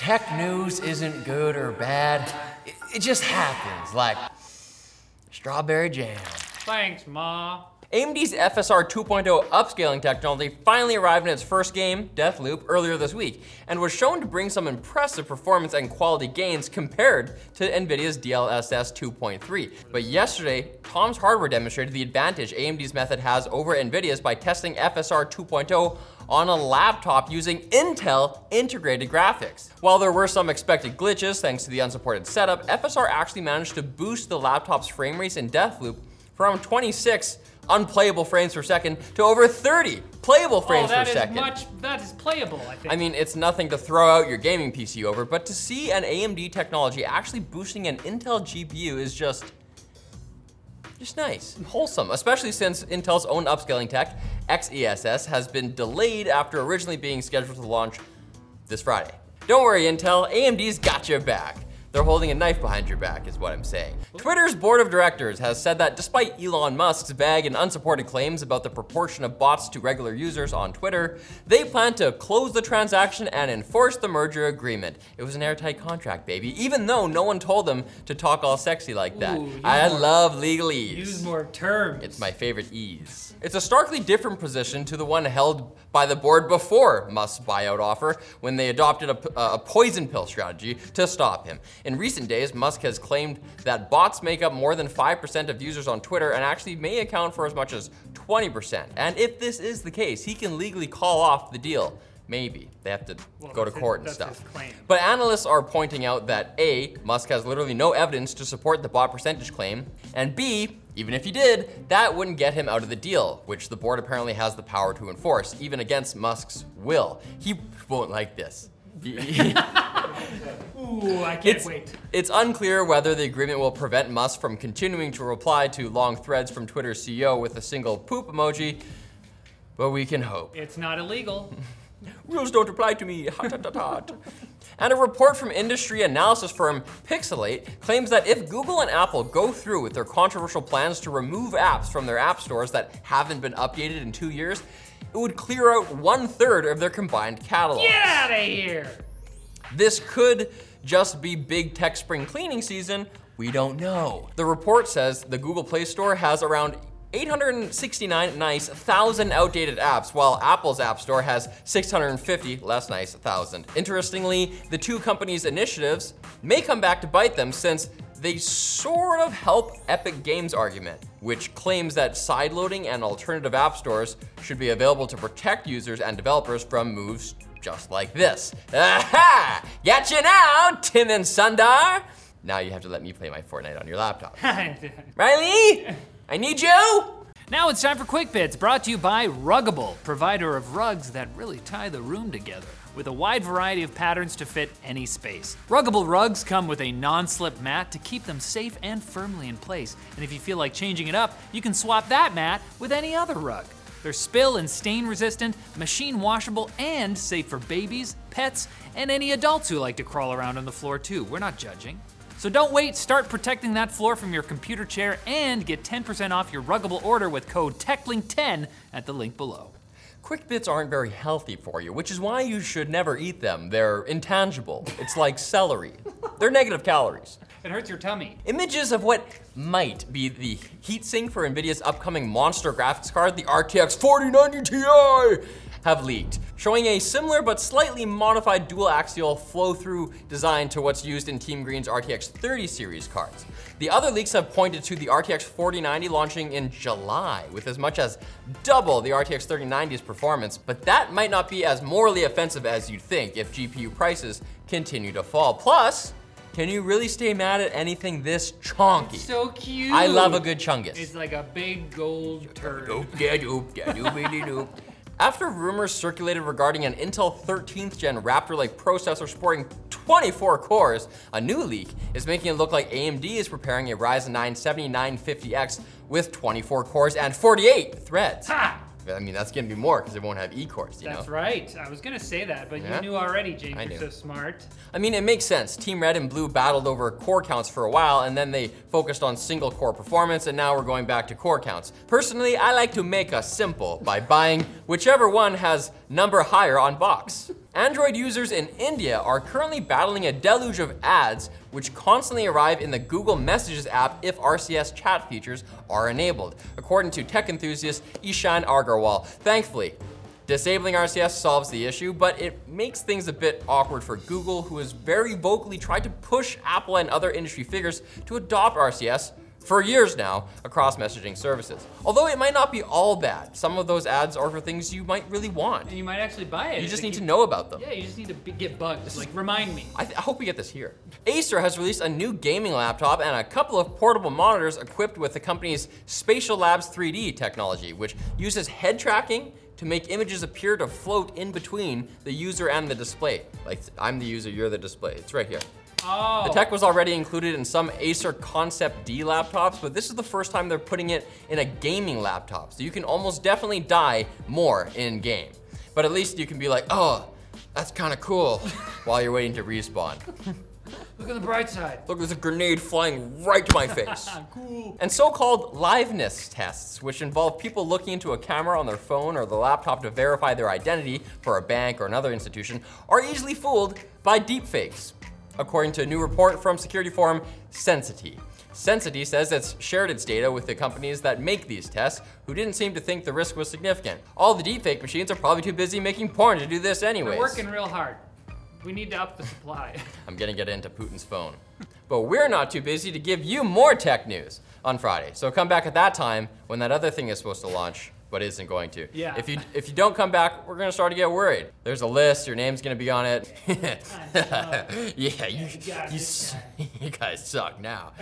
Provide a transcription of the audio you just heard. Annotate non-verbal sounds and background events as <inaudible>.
tech news isn't good or bad. It, it just happens, like strawberry jam. Thanks, Ma. AMD's FSR 2.0 upscaling technology finally arrived in its first game, Deathloop, earlier this week, and was shown to bring some impressive performance and quality gains compared to NVIDIA's DLSS 2.3. But yesterday, Tom's Hardware demonstrated the advantage AMD's method has over NVIDIA's by testing FSR 2.0 on a laptop using Intel integrated graphics. While there were some expected glitches thanks to the unsupported setup, FSR actually managed to boost the laptop's frame rates in Deathloop from 26 unplayable frames per second to over 30 playable Oh, frames that per is second. much. That is playable. I think. I mean, it's nothing to throw out your gaming PC over, but to see an AMD technology actually boosting an Intel GPU is just just nice and wholesome, especially since Intel's own upscaling tech, XESS, has been delayed after originally being scheduled to launch this Friday. Don't worry, Intel, AMD's got your back. They're holding a knife behind your back, is what I'm saying. Twitter's board of directors has said that despite Elon Musk's vague and unsupported claims about the proportion of bots to regular users on Twitter, they plan to close the transaction and enforce the merger agreement. It was an airtight contract, baby, even though no one told them to talk all sexy like that. Ooh, I more- love legalese. Use more terms. It's my favorite ease. It's a starkly different position to the one held by the board before Musk's buyout offer when they adopted a, a poison pill strategy to stop him. In recent days, Musk has claimed that bots make up more than 5% of users on Twitter and actually may account for as much as 20%. And if this is the case, he can legally call off the deal. Maybe. They have to Well, go to that's his- court and stuff. But analysts are pointing out that A, Musk has literally no evidence to support the bot percentage claim, and B, even if he did, that wouldn't get him out of the deal, which the board apparently has the power to enforce, even against Musk's will. He won't like this. Ooh, I can't It's, wait. it's unclear whether the agreement will prevent Musk from continuing to reply to long threads from Twitter's CEO with a single poop emoji, but we can hope. It's not illegal. <laughs> Rules don't apply to me. Hot, hot, hot, hot. And a report from industry analysis firm Pixalate claims that if Google and Apple go through with their controversial plans to remove apps from their app stores that haven't been updated in two years, it would clear out one third of their combined catalog. Get out of here. This could just be big tech spring cleaning season. We don't know. The report says the Google Play Store has around 869 nice, 1,000 outdated apps, while Apple's App Store has 650 less nice, 1,000. Interestingly, the two companies' initiatives may come back to bite them since they sort of help Epic Games' argument, which claims that sideloading and alternative app stores should be available to protect users and developers from moves just like this. Aha! Gotcha now, Tim and Sundar! Now you have to let me play my Fortnite on your laptop. <laughs> Riley! I need you! Now it's time for Quick Bits, brought to you by Ruggable, provider of rugs that really tie the room together. With a wide variety of patterns to fit any space. Ruggable rugs come with a non slip mat to keep them safe and firmly in place. And if you feel like changing it up, you can swap that mat with any other rug. They're spill and stain resistant, machine washable, and safe for babies, pets, and any adults who like to crawl around on the floor too. We're not judging. So don't wait, start protecting that floor from your computer chair and get 10% off your Ruggable order with code TECHLINK10 at the link below. Quick bits aren't very healthy for you, which is why you should never eat them. They're intangible. It's like celery. They're negative calories. It hurts your tummy. Images of what might be the heatsink for NVIDIA's upcoming monster graphics card, the RTX 4090 Ti, have leaked, showing a similar but slightly modified dual axial flow through design to what's used in Team Green's RTX 30 series cards. The other leaks have pointed to the RTX 4090 launching in July with as much as double the RTX 3090's performance, but that might not be as morally offensive as you'd think if GPU prices continue to fall. Plus, can you really stay mad at anything this chonky? So cute. I love a good chungus. It's like a big gold turd. After rumors circulated regarding an Intel 13th gen Raptor Lake processor sporting 24 cores, a new leak is making it look like AMD is preparing a Ryzen 9 7950X with 24 cores and 48 threads. Ha! I mean, that's gonna be more because it won't have E cores, you That's know? right. I was gonna say that, but Yeah. you knew already, James. I You're knew. so smart. I mean, it makes sense. Team Red and Blue battled over core counts for a while, and then they focused on single core performance, and now we're going back to core counts. Personally, I like to make us simple by buying whichever one has number higher on box. Android users in India are currently battling a deluge of ads which constantly arrive in the Google Messages app if RCS chat features are enabled, according to tech enthusiast Ishan Agarwal. Thankfully, Disabling RCS solves the issue, but it makes things a bit awkward for Google, who has very vocally tried to push Apple and other industry figures to adopt RCS for years now across messaging services. Although it might not be all bad, some of those ads are for things you might really want. And you might actually buy it. You just need to know about them. Yeah, you just need to be, get bugged. Just like remind me. I, th- I hope we get this here. Acer has released a new gaming laptop and a couple of portable monitors equipped with the company's Spatial Labs 3D technology, which uses head tracking to make images appear to float in between the user and the display. Like I'm the user, you're the display. It's right here. Oh. The tech was already included in some Acer Concept D laptops, but this is the first time they're putting it in a gaming laptop. So you can almost definitely die more in game. But at least you can be like, oh, that's kind of cool, <laughs> while you're waiting to respawn. Look at the bright side. Look, there's a grenade flying right to my <laughs> face. Cool. And so-called liveness tests, which involve people looking into a camera on their phone or the laptop to verify their identity for a bank or another institution, are easily fooled by deepfakes, according to a new report from security forum Sensity. Sensity says it's shared its data with the companies that make these tests, who didn't seem to think the risk was significant. All the deepfake machines are probably too busy making porn to do this anyways. We're working real hard. We need to up the supply. <laughs> I'm gonna get into Putin's phone. But we're not too busy to give you more tech news on Friday. So come back at that time when that other thing is supposed to launch, but isn't going to. Yeah. If you if you don't come back, we're gonna start to get worried. There's a list, your name's gonna be on it. <laughs> <laughs> yeah, you, you you, you guys suck now.